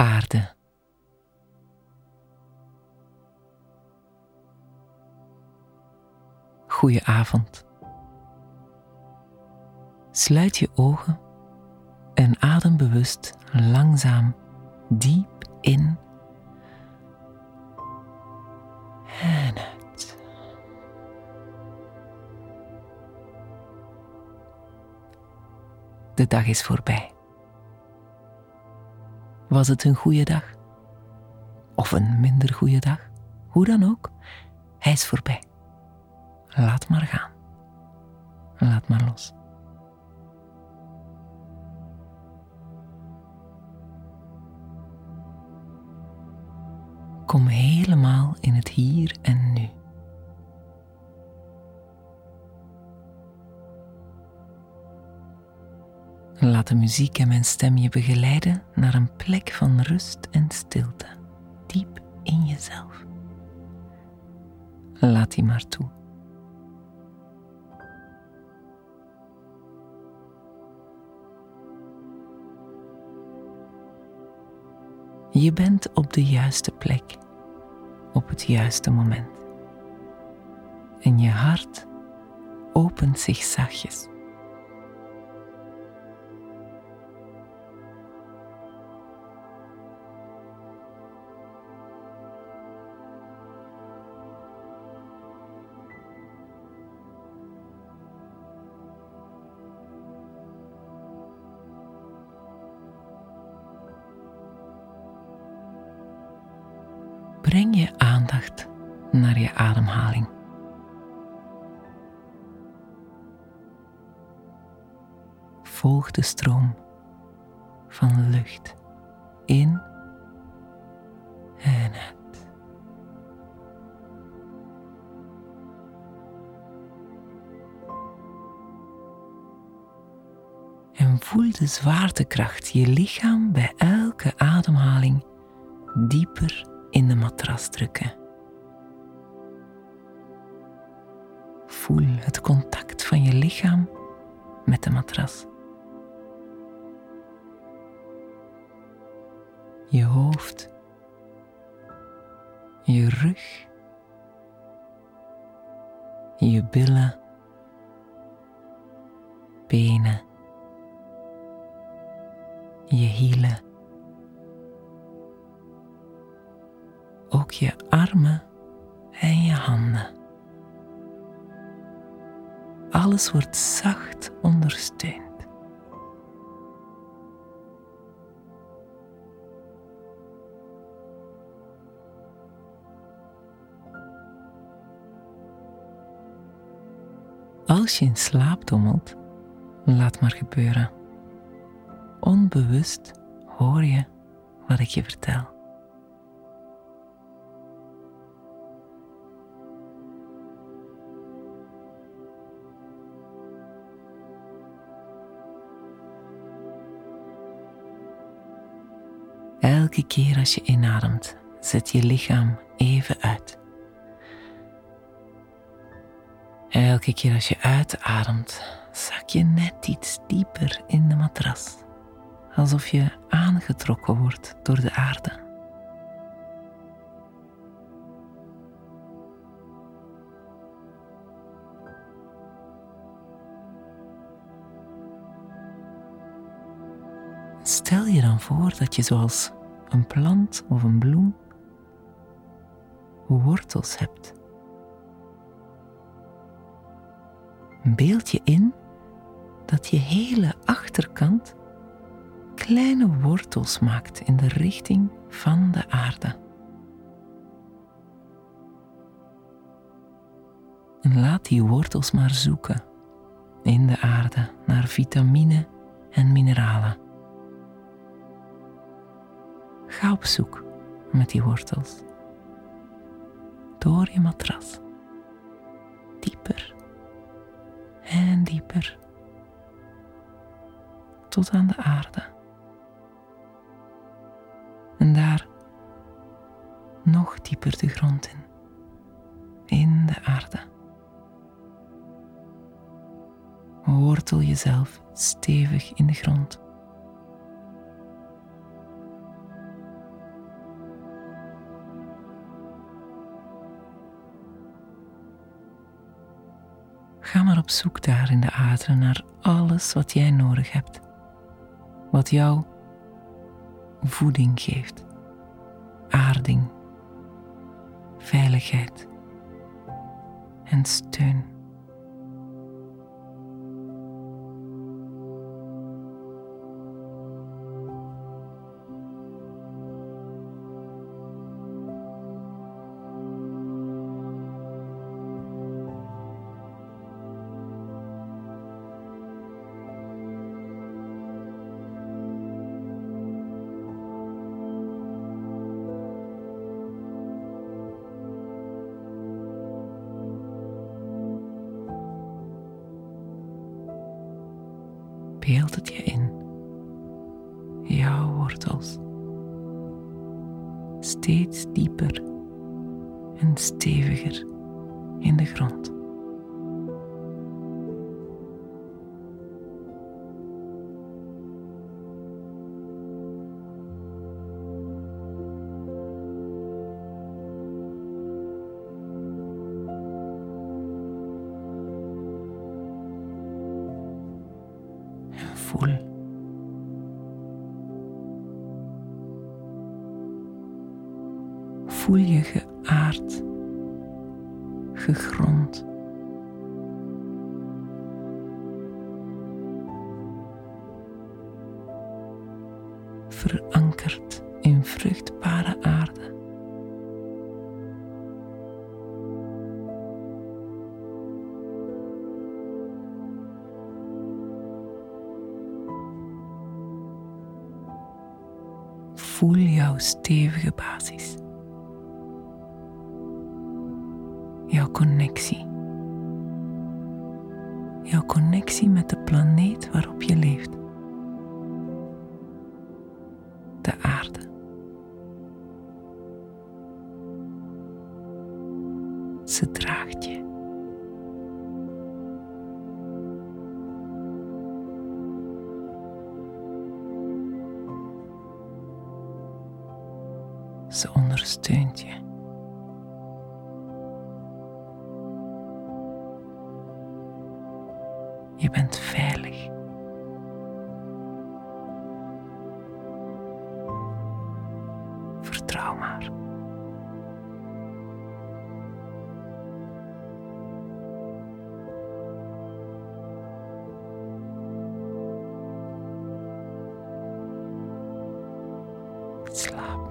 aarde. Goeie avond. Sluit je ogen en adem bewust langzaam diep in en uit. De dag is voorbij. Was het een goede dag? Of een minder goede dag? Hoe dan ook, hij is voorbij. Laat maar gaan. Laat maar los. Kom helemaal in het hier en nu. Laat de muziek en mijn stem je begeleiden naar een plek van rust en stilte, diep in jezelf. Laat die maar toe. Je bent op de juiste plek, op het juiste moment. En je hart opent zich zachtjes. Breng je aandacht naar je ademhaling. Volg de stroom van lucht in en uit. En voel de zwaartekracht je lichaam bij elke ademhaling dieper in de matras drukken. Voel het contact van je lichaam met de matras. Je hoofd, je rug, je billen, benen, je hielen. Ook je armen en je handen. Alles wordt zacht ondersteund. Als je in slaap dommelt, laat maar gebeuren. Onbewust hoor je wat ik je vertel. Elke keer als je inademt, zet je lichaam even uit. Elke keer als je uitademt, zak je net iets dieper in de matras, alsof je aangetrokken wordt door de aarde. Stel je dan voor dat je zoals een plant of een bloem wortels hebt. Beeld je in dat je hele achterkant kleine wortels maakt in de richting van de aarde. En laat die wortels maar zoeken in de aarde naar vitamine en mineralen. Ga op zoek met die wortels. Door je matras. Dieper en dieper. Tot aan de aarde. En daar nog dieper de grond in. In de aarde. Wortel jezelf stevig in de grond. Ga maar op zoek daar in de aderen naar alles wat jij nodig hebt. Wat jou voeding geeft, aarding, veiligheid en steun. Beeld het je in. Jouw wortels. Steeds dieper en steviger in de grond. Voel je geaard, gegrond. Verankerd in vruchtbare aarde. Voel jouw stevige basis. Jouw connectie. Jouw connectie met de planeet waarop je leeft. De aarde. Ze draagt je. Ze ondersteunt je. Je bent veilig. Vertrouw maar. Slaap.